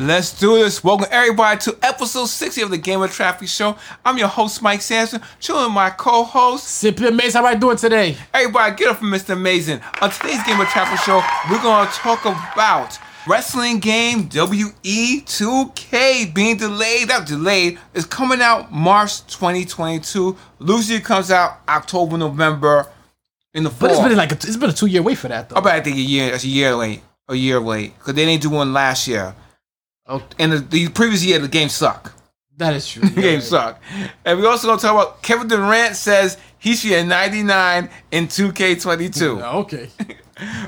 Let's do this. Welcome everybody to episode 60 of the Game of Traffic Show. I'm your host, Mike Sampson, chilling with my co-host. Simply amazing. How are you doing today? Everybody get up from Mr. Amazing. On today's Game of Traffic Show, we're gonna talk about wrestling game WE2K being delayed. That delayed is coming out March 2022. Lucy comes out October, November in the fall. But it's been like a, it's been a two year wait for that though. About I think a year. It's a year late. A year late because they didn't do one last year. And the, the previous year, the game sucked. that is true. The game sucked. And we also gonna talk about Kevin Durant says he should get 99 in 2K22. Okay.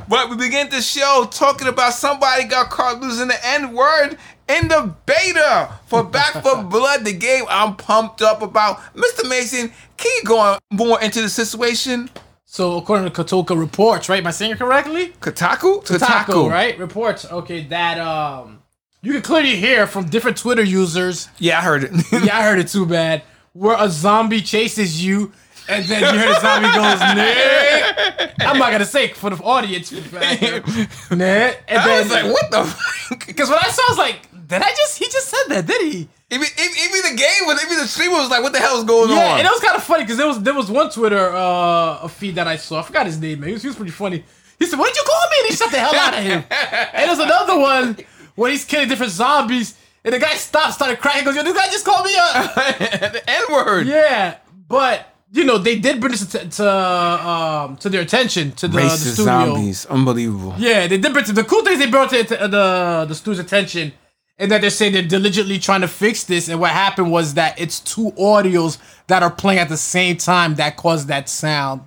But we begin the show talking about somebody got caught losing the N word in the beta for Back 4 Blood, the game I'm pumped up about. Mr. Mason, can you go more into the situation? So according to Kotoka reports, right? Am I saying it correctly? Kotaku? Taco, right? Reports. Okay, that um, you can clearly hear from different Twitter users. Yeah, I heard it. Yeah, I heard it too bad. Where a zombie chases you, and then you hear the zombie goes, "Nick." I'm not gonna say it for the audience, Nick. And then I was like, what the fuck? Because when I saw, I was like, "Did I just? He just said that, did he?" Even, even, the game was, even the streamer was like, what the hell is going Yeah, on? Yeah, and it was kind of funny because there was there was one Twitter uh a feed that I saw. I forgot his name, man. He was, he was pretty funny. He said, "What did you call me?" And he shut the hell out of him. and there's another one where he's killing different zombies, and the guy stopped, started crying. He goes, "Yo, this guy just called me a the N word. yeah." But you know, they did bring this to, to um to their attention to the, the Racist studio. zombies. Unbelievable. Yeah, they did bring to the cool things they brought to to the the studio's attention, and that they're saying they're diligently trying to fix this. And what happened was that it's two audios that are playing at the same time that caused that sound,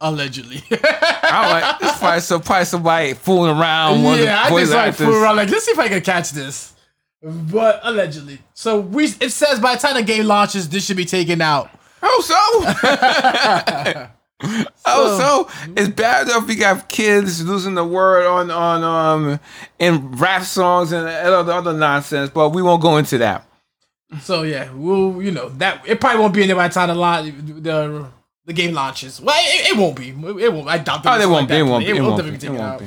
allegedly. I'm like, it's probably, so, probably somebody fooling around. one of the yeah, I think voice so. I actors. fool around like, let's see if I can catch this. But allegedly, so we it says by the time the game launches, this should be taken out. Oh, so. oh, so it's bad enough we got kids losing the word on on um in rap songs and other other nonsense, but we won't go into that. So yeah, we'll you know that it probably won't be in there by the time the launch, the the game launches. Well, it, it won't be. It won't. I doubt. Oh, they won't like be. It won't be. It won't be. It taken won't out. be.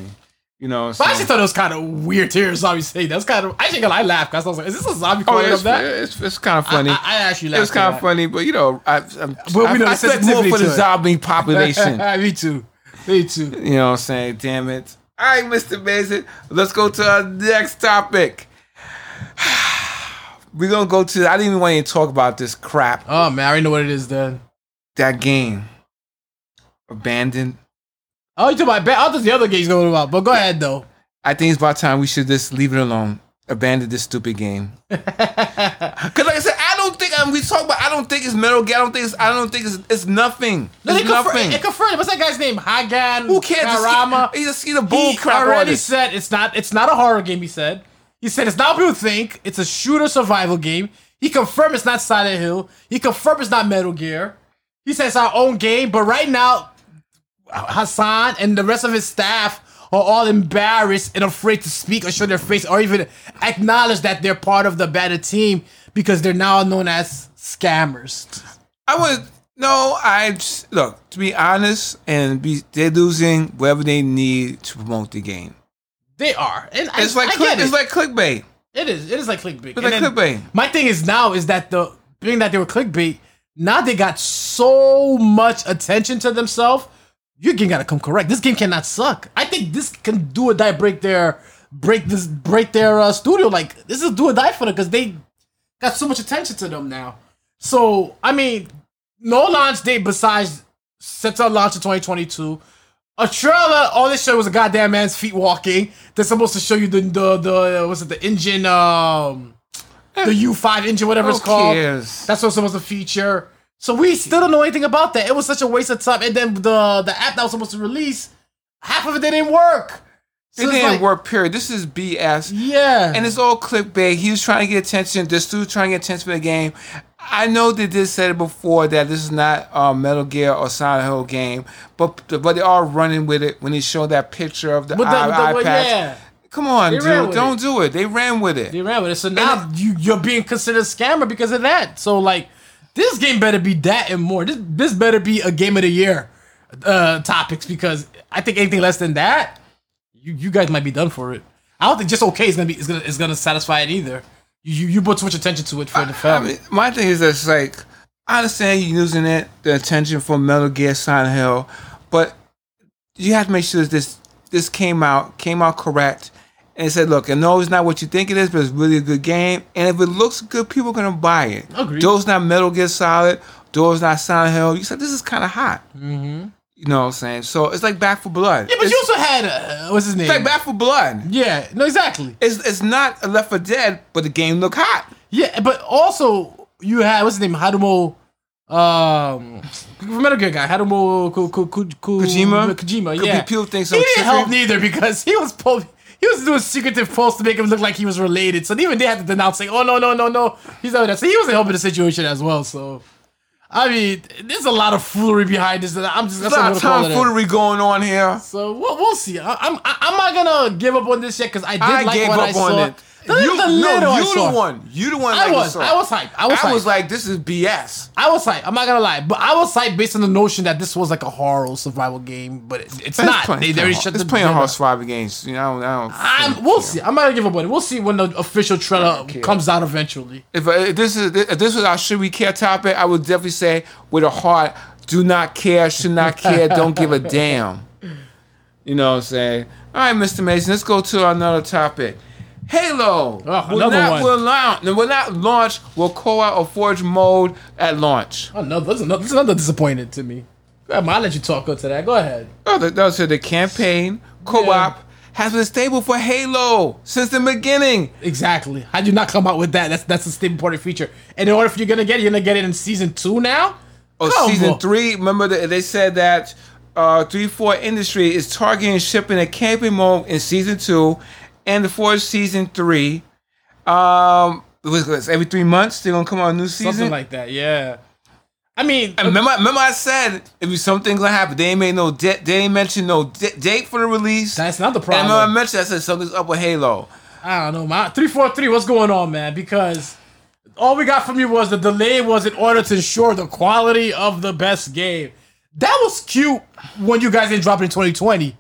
You know. But I so- actually thought it was kind of weird to hear a zombie say that. That's kind of. I think I laughed because I was like, "Is this a zombie Oh, calling up it's, that?" it's, it's kind of funny. I, I actually laughed. was kind of funny, but you know, I, I'm, we I, know I expect more for the zombie population. Me too. Me too. You know what I'm saying? Damn it. All right, Mr. Mason. Let's go to our next topic. We're going to go to, I didn't even want to talk about this crap. Oh man, I already know what it is. Then. That game. Abandoned. Oh, you talking about? ba- I thought the other game's going about. But go ahead though. I think it's about time we should just leave it alone. Abandon this stupid game. Because, like I said, I don't think, I mean, we talk about, I don't think it's Metal Gear. I don't think it's, I don't think it's, it's nothing. No, It's nothing. It confirmed. What's that guy's name? Hagan. Who cares? Karama. He's a he's a bull he crap already artist. said it's not it's not a horror game. He said he said it's not what people think. It's a shooter survival game. He confirmed it's not Silent Hill. He confirmed it's not Metal Gear. He says our own game. But right now, Hassan and the rest of his staff are all embarrassed and afraid to speak or show their face or even acknowledge that they're part of the better team because they're now known as scammers. I would no. I just, look to be honest, and be they're losing whatever they need to promote the game. They are, and I- It's like I click, it. it's like clickbait. It is. It is like clickbait. It's like And clickbait. My thing is now is that the being that they were clickbait, now they got so much attention to themselves. Your game gotta come correct. This game cannot suck. I think this can do or die break their break this break their uh, studio. Like this is do or die for them because they got so much attention to them now. So I mean, no launch date besides set to launch in 2022. A trailer, all this show was a goddamn man's feet walking. They're supposed to show you the the the what's it the engine um the eh. U5 engine, whatever it's called. cares? That's what's supposed to feature. So we still don't know anything about that. It was such a waste of time. And then the the app that was supposed to release, half of it didn't work. So It didn't like- work. Period. This is BS. Yeah. And it's all clickbait. He was trying to get attention. This dude trying to get attention for the game. I know they did say it before that this is not a Metal Gear or Silent Hill game, but but they are running with it when he showed that picture of the, the- eye, the- eye well, yeah. Come on, dude. Don't it. do it. They ran with it. They ran with it. So now you you're being considered a scammer because of that. So like this game better be that and more. This this better be a game of the year uh topics because I think anything less than that, you you guys might be done for it. I don't think just okay is gonna be is gonna is gonna satisfy it either. You you, put too much attention to it for the I film. mean, my thing is that it's like I understand you using it, the attention for Metal Gear Silent Hill, but you have to make sure that this this came out came out correct. And said, look, I know it's not what you think it is, but it's really a good game. And if it looks good, people are gonna buy it. Agreed. Though it's not Metal Gear Solid, though it's not Silent Hill, you said this is kind of hot. Mm-hmm. You know what I'm saying? So it's like Back 4 Blood. yeah, but it's, you also had uh, what's his name? it's like Back 4 Blood. yeah, no, exactly. It's it's not Left 4 Dead, but the game look hot. Yeah, but also you had what's his name? Harumo. Um, Metal Gear guy, Harumo Ko, Ko, Ko, Ko, Kojima? Kojima, yeah. people think he didn't help neither because he was po- he was doing secretive posts to make him look like he was related. So even they had to denounce, saying, "Oh no, no, no, no, he's not that." So he wasn't helping the situation as well. So. I mean, there's a lot of foolery behind this. that I'm just that's a lot of I'm gonna call it. tomfoolery going on here. So we'll, we'll see. I, I'm I, I'm not gonna give up on this yet because I did I like gave what up I saw. on it. The, you, the no, you the one. You the one. I like was. I was hyped. I was. I hyped. was like, this is BS. I was hyped. I'm not gonna lie, but I was hyped based on the notion that this was like a horror survival game, but it, it's not. playing, They, they already shut it's the playing horror survival games. You know, I don't. I don't we'll see. I'm not gonna give up on it. We'll see when the official trailer comes out eventually. If, uh, if this is if this was our should we care topic, I would definitely say with a heart, do not care, should not care, don't give a damn. You know what I'm saying? All right, Mr. Mason, let's go to another topic. Halo Oh, will not one. will launch will not launch will co-op or forge mode at launch. Oh no, this is another, this is another disappointed to me. I'll let you talk up to that. Go ahead. Oh, that, that was the campaign co-op has been stable for Halo since the beginning. Exactly. How'd you not come out with that? That's that's a important feature. And in order for you're gonna get it, you're gonna get it in season two now. Oh, Come season on. three. Remember that they said that uh, three four industry is targeting shipping a camping mode in season two, and for season three, um, it was- it was every three months they're gonna come out a new season. Something like that. Yeah. I mean, And remember, remember I said if something's gonna happen, they ain't made no de- they ain't mentioned no de- date for the release. that's not the and remember I mentioned I said something's up with Halo. I don't know, man. Three four three. What's going on, man? Because all we got from you was the delay was in order to ensure the quality of the best game. That was cute when you guys didn't drop it in 2020.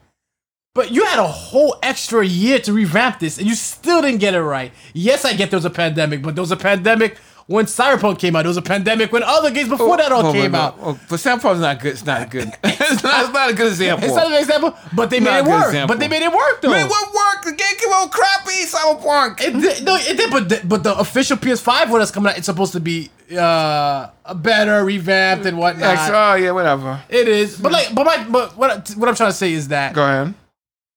But you had a whole extra year to revamp this, and you still didn't get it right. Yes, I get there was a pandemic, but there was a pandemic when Cyberpunk came out. There was a pandemic when other games before that all Oh, came oh, out. oh, but Cyberpunk's not good. It's not good. it's, not, it's not a good example. It's not an example, but they made it work. example. But they made it work though. Man, what worked? The game came out crappy. Cyberpunk. It did, no, it did, but the, but the official PS5 one that's coming out, it's supposed to be uh better, revamped, and whatnot. Ex- oh yeah, whatever. It is, but like, but my, but what what I'm trying to say is that Go ahead.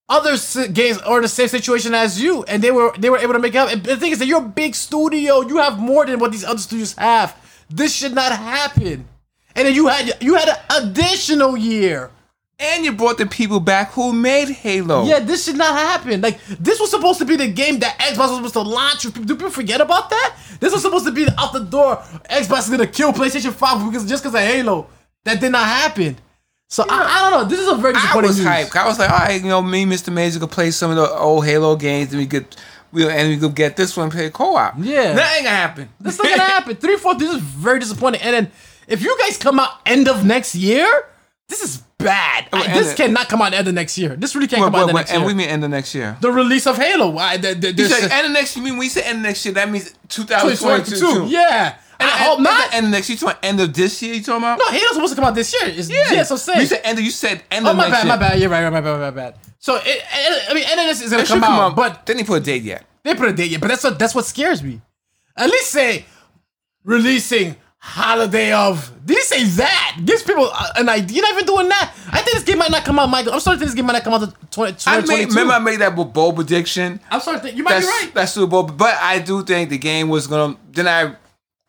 Other games are in the same situation as you, and they were they were able to make it up. And the thing is that you're a big studio, you have more than what these other studios have. This should not happen. And then you had you had an additional year. And you brought the people back who made Halo. Yeah, this should not happen. Like this was supposed to be the game that Xbox was supposed to launch. Do people forget about that? This was supposed to be out the door. Xbox is gonna kill PlayStation Five because just because of Halo. That did not happen. So I, I don't know. This is a very disappointing. I was hyped. I was like, all right, you know, me, Mr. Mason, could play some of the old Halo games, and we could, we and we could get this one play co-op. Yeah. that ain't gonna happen. That's not gonna happen. Three, four. This is very disappointing. And then if you guys come out end of next year, this is bad. Oh, I- this it- cannot come out end of next year. This really can't Wait, come out wait, end of next and year. And we mean end of next year. the release of Halo. Why? The, the, You said end of next year. You mean when you say end of next year? That means 2022. 2022. Yeah. And, I hope not. End of next year. You talking end of this year? You talking about? No, Halo's supposed to come out this year. It's, yeah. so say. You said end. Of, you said end oh, of my next bad, year. my bad. You're right, my bad, my bad, my bad. So, it, it, I mean, end of this is gonna come, come out, out, but they didn't put a date yet. they put a date yet. But that's what that's what scares me. At least say releasing holiday of. Did he say that? Gives people an idea. You're not even doing that. I think this game might not come out, Michael. I'm starting to think this game might not come out to 20, I made, remember I made that bold prediction. I'm sorry, you might That's be right. that's Super Bowl, but I do think the game was gonna. Then I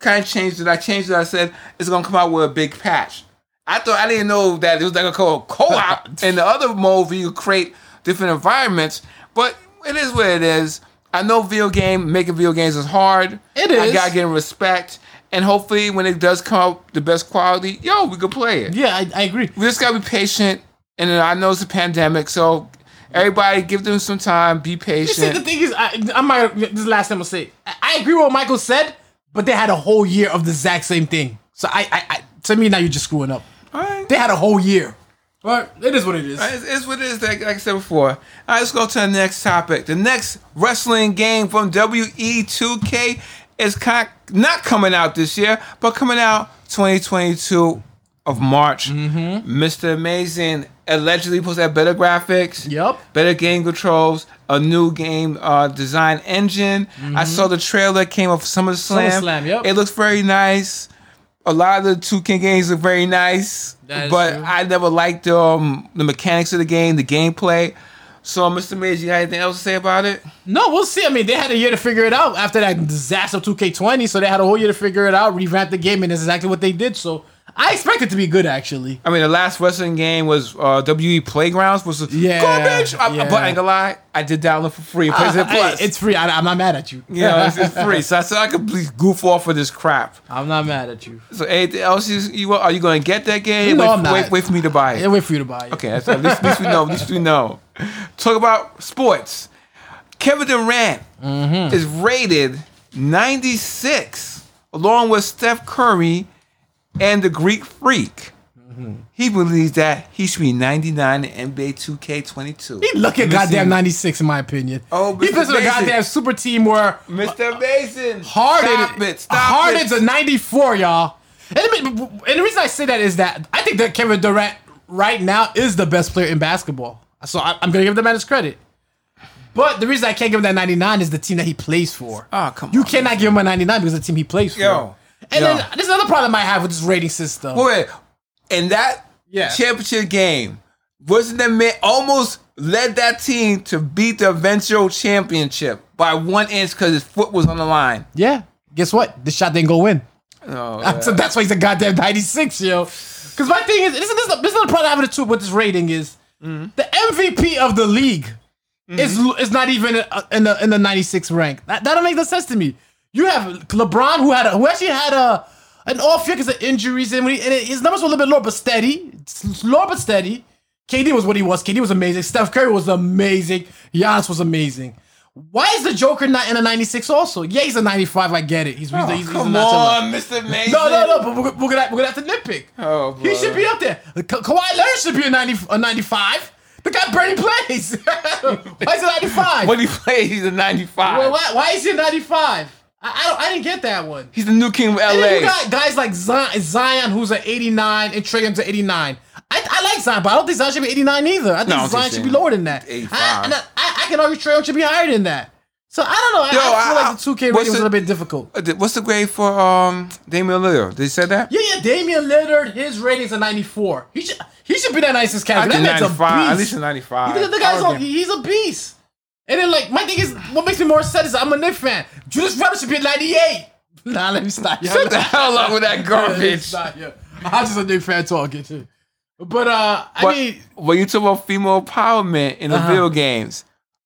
kind of changed it. I changed it. I said it's gonna come out with a big patch. I thought I didn't know that it was like a co- co-op and the other mode where you create different environments. But it is what it is. I know video game making video games is hard. It is. I gotta get respect, and hopefully when it does come out the best quality, yo, we can play it. Yeah, I, I agree. We just gotta be patient. And I know it's a pandemic, so everybody give them some time. Be You patient. see, the thing is, I, I might. This is the last time I'll say. I, I agree with what Michael said, but they had a whole year of the exact same thing. So I, I, I to me now you're just screwing up. Right. They had a whole year. But it is what it is. It's, it's what it is. Like, like I said before. All right, let's go to the next topic. The next wrestling game from WWE 2K is not coming out this year, but coming out 2022 of March. Mr. Amazing allegedly supposed to have better graphics. Yep. Better game controls, a new game uh, design engine. I saw the trailer came up for SummerSlam. SummerSlam, yep. It looks very nice. A lot of the 2K games look very nice, but true. I never liked um, the mechanics of the game, the gameplay. So, Mr. Mays, you got anything else to say about it? No, we'll see. I mean, they had a year to figure it out after that disaster of 2K20, so they had a whole year to figure it out, revamp the game, and that's exactly what they did. So I expect it to be good, actually. I mean, the last wrestling game was uh, WE Playgrounds, was Yeah, garbage. I, yeah. But I ain't gonna lie, I did download for free. PlayStation Uh, hey, Plus. it's free. I, I'm not mad at you. you know, it's, it's free. So I said I could please goof off with this crap. I'm not mad at you. So anything else you, you are you going to get that game? No, wait, I'm not. Wait, wait for me to buy it. Yeah, wait for you to buy it. Okay, that's, at, least, at least we know. At least we know. Talk about sports. Kevin Durant Mm-hmm. is rated 96, along with Steph Curry and the Greek Freak. Mm-hmm. He believes that he should be 99 in NBA 2K22. He lucky at goddamn 96, in my opinion. Oh, he Mr. plays with a goddamn super team where Mr. Mason, Harden, stop it, stop Harden's it. a 94, y'all. And, and the reason I say that is that I think that Kevin Durant right now is the best player in basketball. So I, I'm gonna give the man his credit. But the reason I can't give him that 99 is the team that he plays for. Oh, come You on. cannot give him a 99 because the team he plays for. Yo, and yo. then there's another problem I have with this rating system. Wait, in that Yeah. championship game, wasn't that man almost led that team to beat the eventual championship by one inch because his foot was on the line? Yeah. Guess what? The shot didn't go in. Oh, So that's why he's a goddamn 96, yo. Because my thing is, this is, this is, this is the problem I have with, the with this rating is Mm-hmm. the MVP of the league is is not even in the in the 96 rank. That, that don't make no sense to me. You have LeBron who had a, who actually had a an off year because of injuries and, when he, and his numbers were a little bit lower but steady, slow but steady. KD was what he was. KD was amazing. Steph Curry was amazing. Giannis was amazing. Why is the Joker not in a 96 also? Yeah, he's a 95. I get it. He's, he's, he's, he's come above. on, Mr. Mason. No, no, no. But we're, we're gonna we're gonna have to nitpick. Oh, he should be up there. Ka- Kawhi Leonard should be a ninety a ninety five. The guy barely plays. why is he ninety five? When he plays, he's a 95. Why, why, why is he a ninety five? I, I don't. I didn't get that one. He's the new king of And you LA. got guys like Zion, Zion who's at 89 and Trae Young's at 89. I, I like Zion, but I don't think Zion should be 89 either. I think No, Zion should be lower than that. 85. I, I, I, I can argue Trae Young should be higher than that. So I don't know. I, Yo, I feel I- like the 2K rating was a little bit difficult. Uh, What's the grade for um Damian Lillard? Did he say that? Yeah, yeah. Damian Lillard, his rating's a 94. He should he should be that nicest I That man's a 95. At least a 95. The, the guy's on, he's a beast. And then like my thing is, what makes me more upset is I'm a Knicks fan. Julius Randle should be at 98. Nah, let me stop. yo. Shut the hell up with that garbage. stop, yo. I'm just a Knicks fan talking. But uh, I But mean, when you talk about female empowerment in the Uh-huh. video games,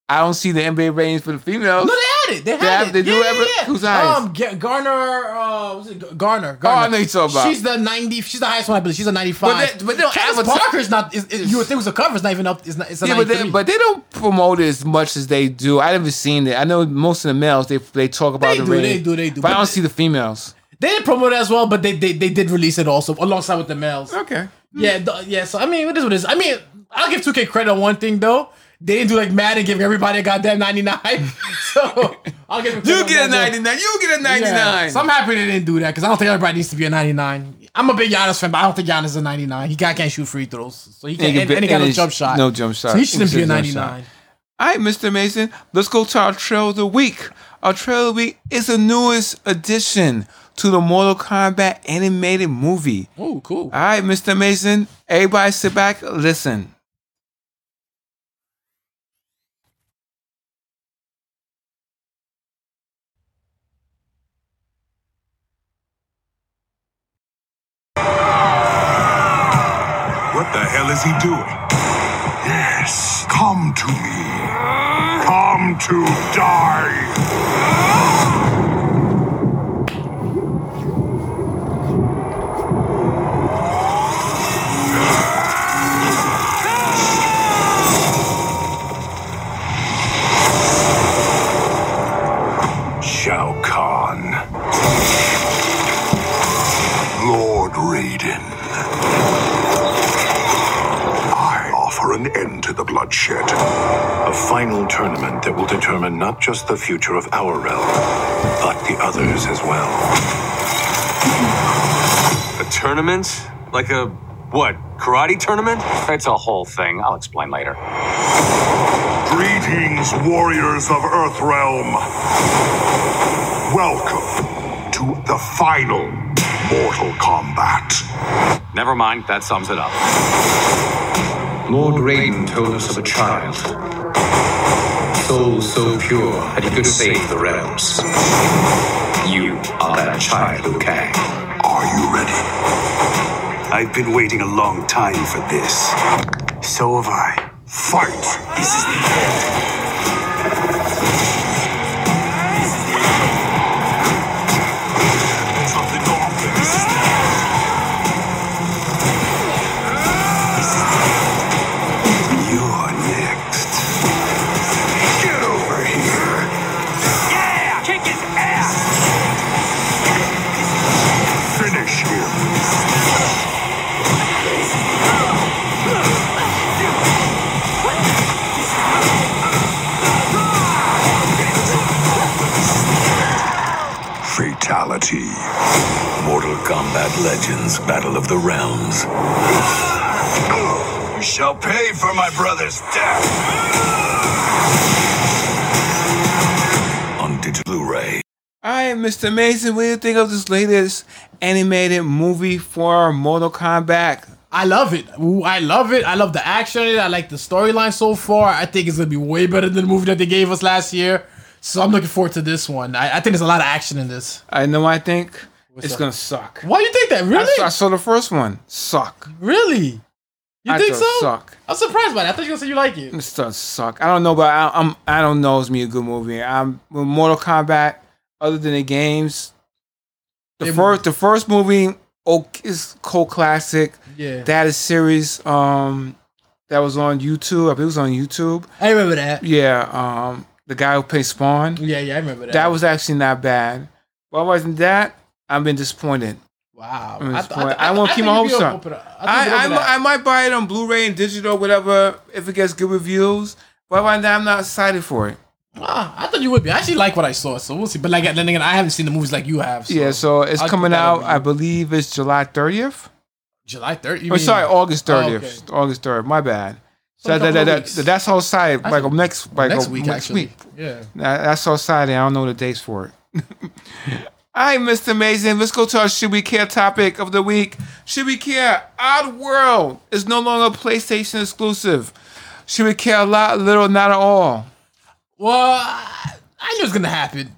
I don't see the NBA ratings for the females. no, they had it. They had have- it. they do yeah, ever- yeah, yeah. who's the highest? Um, Ga- Garner. Uh, what's it? Garner. Garner. I know you're talking about. She's the 90. She's the highest one, I believe. She's a 95. But they- but they don't Candace advertise- Parker's not. Is, is, you would think was a cover. It's not even up. It's not. It's a yeah, but they, but they don't promote it as much as they do. I never seen it. I know most of the males they they talk about They the do, rating, they do, they do. But, I don't they- see the females. They didn't promote it as well, but they they, they did release it also alongside with the males. Okay. Yeah, th- yeah. So I mean, it is what it is. I mean, I'll give 2K credit on one thing though. They didn't do like Madden, give everybody a goddamn 99. so I'll give You get a on that, though. 99. You get a 99. Yeah. So I'm happy they didn't do that because I don't think everybody needs to be a 99. I'm a big Giannis fan, but I don't think Giannis is a 99. He guy can't shoot free throws, so he can't. Can And, and he got and no jump shot. no jump shot. So he shouldn't be a He shouldn't jump 99. All right, Mr. Mason, let's go to our trail of the week. Our trail of the week is the newest addition to the Mortal Kombat animated movie. Oh, cool. All right, Mr. Mason, everybody sit back, listen. What the hell is he doing? Yes, come to me. Come to die. Bloodshed. A final tournament that will determine not just the future of our realm, but the others as well. A tournament? Like a what? Karate tournament? It's a whole thing. I'll explain later. Greetings, warriors of Earthrealm. Welcome to the final Mortal Kombat. Never mind. That sums it up. Lord Raiden told us of a child. Soul so pure that he could save the realms. You are that child, Liu Kang. Are you ready? I've been waiting a long time for this. So have I. Fight! This is the Something Legends Battle of the Realms. You shall pay for my brother's death. On digital Blu-ray. All right, Mr. Mason, what do you think of this latest animated movie for Mortal Kombat? I love it. I love it. I love the action in it. I like the storyline so far. I think it's gonna be way better than the movie that they gave us last year. So I'm looking forward to this one. I, I think there's a lot of action in this. I know I think it's up? gonna suck. Why do you think that? I Really? saw, I saw the first one. Suck. really? You I think so? suck. I'm surprised by that. I thought you were gonna say you like it. It does suck. I don't know, but I, I'm I don't know. It's me a good movie. I'm with Mortal Kombat. Other than the games, the They- first the first movie oh, is cult classic. Yeah. That is series um that was on YouTube. I believe it was on YouTube. I remember that. Yeah. Um, the guy who played Spawn. Yeah, yeah, I remember that. That was actually not bad. But other than that, I've been disappointed. wow. I'm I, disappointed. I won't keep my hopes up. I, I, I, open mi- that. I might buy it on Blu-ray and digital, whatever, if it gets good reviews. But right now, I'm not excited for it. Ah, I thought you would be. I actually like what I saw, so we'll see. But like then again, I haven't seen the movies like you have. So yeah, so it's I'll coming out. I believe it's July 30th. July 30th. Oh, sorry, August Oh, 30th. okay. August 3rd. My bad. So that, that, that, that's all side. Like Actually, next, like next week, next actually. week. Yeah. That- That's all Saturday. I don't know the dates for it. All right, Mr. Amazing. Let's go to our Should We Care topic of the week. Should We Care? Oddworld is no longer PlayStation exclusive. Should we care a lot, little, not at all? Well, I I knew it was gonna happen.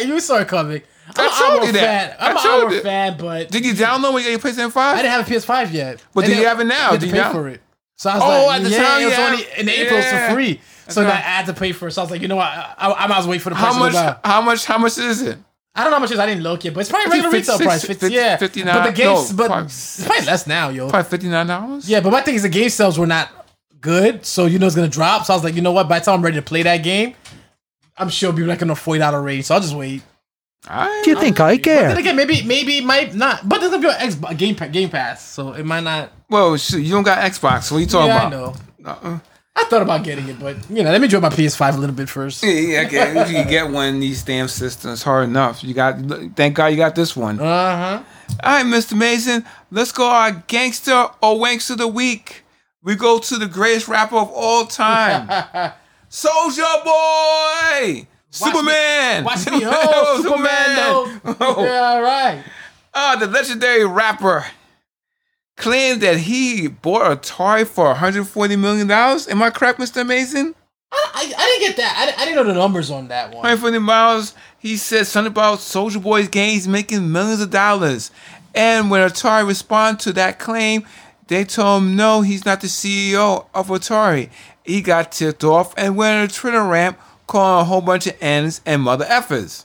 you saw it coming. I'm I an told you that. fan. I'm I an told you. fan, but Did you download when you got your PlayStation 5? I didn't have a PS5 yet. But And do you have it now? Do you pay now? for it. So I was Oh, like, at the yeah, time, it was yeah. only in April Yeah. for free. So then I had to pay for it. So I was like, you know what? I, I, I might as well wait for the price How to much? How much? How much is it? I don't know how much it is. I didn't look yet, but it's probably I think regular retail 56, price. 50, 50, yeah, 59 But the games, no, but probably- it's probably less now, yo. Probably fifty nine dollars. Yeah, but my thing is the game sales were not good, so you know it's gonna drop. So I was like, you know what? By the time I'm ready to play that game, I'm sure it'll be like in a forty dollar range. So I'll just wait. Right. Do you think I care? But then again, maybe maybe it might not. But there's gonna be an Xbox Game Pa- Game Pass, so it might not. Well, shoot, you don't got Xbox. What are you talking yeah, I about? know. Uh-uh. I thought about getting it, but you know, let me enjoy my PS5 a little bit first. Yeah, okay. If you get one of these damn systems, hard enough. You got. Thank God you got this one. Uh huh. All right, Mr. Mason, let's go our gangster or wankster of the week. We go to the greatest rapper of all time, Soulja Boy, Superman. Watch me, oh, Superman, though. Yeah, all right. Ah, the legendary rapper claimed that he bought Atari for 140 million dollars. Am I correct, Mr. Mason? I, I, I didn't get that. I, didn't- I didn't know the numbers on that one. 140 miles. He said something about Soulja Boy's games making millions of dollars. And when Atari responded to that claim, they told him no, he's not the CEO of Atari. He got tipped off and went on a Twitter ramp calling a whole bunch of N's and mother effers.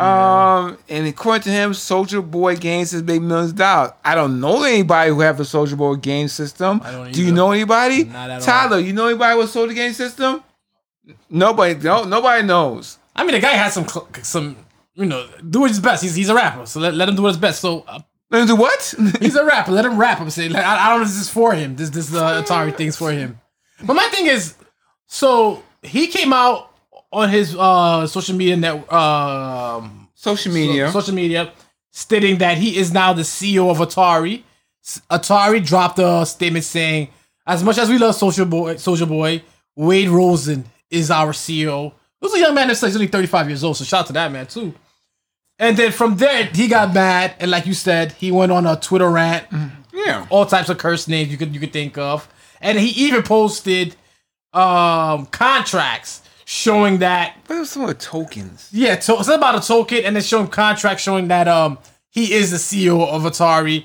Um, and according to him, Soulja Boy Games has made millions of dollars. I don't know anybody who have a Soulja Boy game system. I don't Do you either. know anybody? Not at all. Tyler, you know anybody with Soulja game system? Nobody, no, nobody knows. I mean, the guy has some, cl- some, you know, doing his best. He's, he's a rapper, so let, let him do his best. So uh, Let him do what? He's a rapper. Let him rap. I'm saying, like, I, I don't know if this is for him. This this uh, Atari thing's for him. But my thing is, so he came out on his uh social media net, um, Social media. social media, stating that he is now the CEO of Atari. Atari dropped a statement saying, "As much as we love Social Boy, Social Boy, Wade Rosen is our CEO." Is a young man that's like, only 35 years old, so shout out to that man too. And then from there, he got mad, and like you said, he went on a Twitter rant, yeah. all types of curse names you could you could think of, and he even posted um contracts showing that But it was some of the tokens. yeah, to- it's about a token, and it's showing contract showing that um he is the CEO of Atari,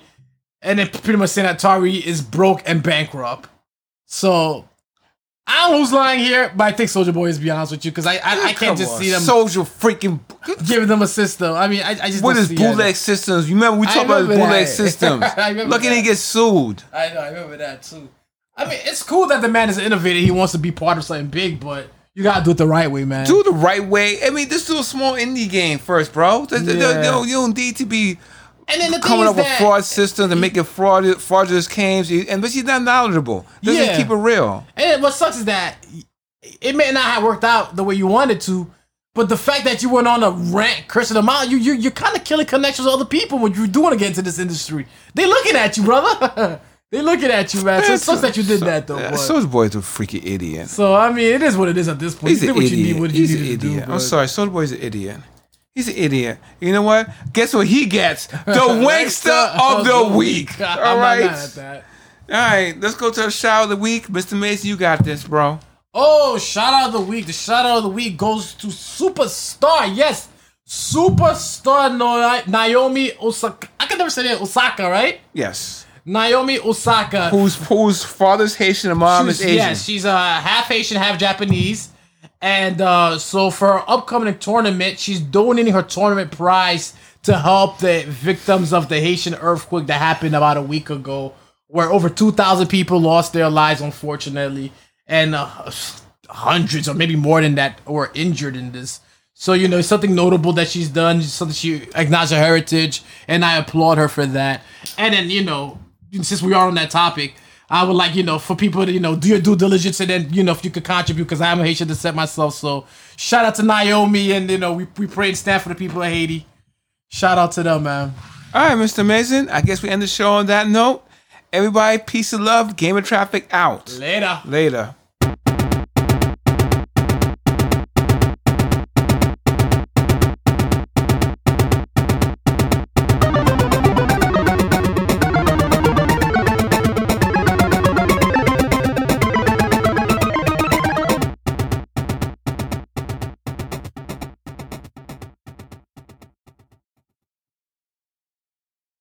and then pretty much saying that Atari is broke and bankrupt. So I don't know who's lying here, but I think Soulja Boy is. Be honest with you, because I I, I can't Come just on, see them Soulja freaking. giving them a system. I mean, I, I just what is don't is see bootleg systems? You remember we talked about bootleg that. systems. Look at he get sued. I know, I remember that too. I mean, it's cool that the man is an innovator. He wants to be part of something big, but you gotta do it the right way, man. Do it the right way. I mean, just do a small indie game first, bro. Yeah. You, don't, you don't need to be and then the coming up with that- fraud systems and making fraud fraudulent claims, You- and but she's not knowledgeable. Let's just Yeah. keep it real. And what sucks is that it may not have worked out the way you wanted to, but the fact that you went on a rant cursing them out, you you you're kind of killing connections with other people when you're doing to get into this industry. They looking at you, brother. they looking at you, man. So it sucks that you did that though. But- Soulja Boy's a freaking idiot. so I mean, it is what it is at this point. He's you an did what you idiot. need, you He's an to do, idiot. I'm sorry, Soulja Boy's an idiot. He's an idiot. You know what? Guess what he gets? The wankster of the week. I'm All not right. mad at that. All right. Let's go to the shout out of the week. Mr. Mason, you got this, bro. Oh, shout out of the week. The shout out of the week goes to Superstar. Yes, Superstar no- Naomi Osaka. I can never say that. Osaka, right? Yes. Naomi Osaka. Whose whose father's Haitian and mom is Asian. Yes, she's uh, half Haitian, half Japanese. And uh, so for her upcoming tournament, she's donating her tournament prize to help the victims of the Haitian earthquake that happened about a week ago, where over 2,000 people lost their lives, unfortunately, and uh, hundreds or maybe more than that were injured in this. So, you know, it's something notable that she's done, something she acknowledged her heritage, and I applaud her for that. And then, you know, since we are on that topic, I would like, you know, for people to, you know, do your due diligence and then, you know, if you could contribute, because I'm a Haitian descent myself. So shout out to Naomi and, you know, we, we pray and stand for the people of Haiti. Shout out to them, man. All right, Mr. Mason. I guess we end the show on that note. Everybody, peace and love. Game of traffic out. Later. Later.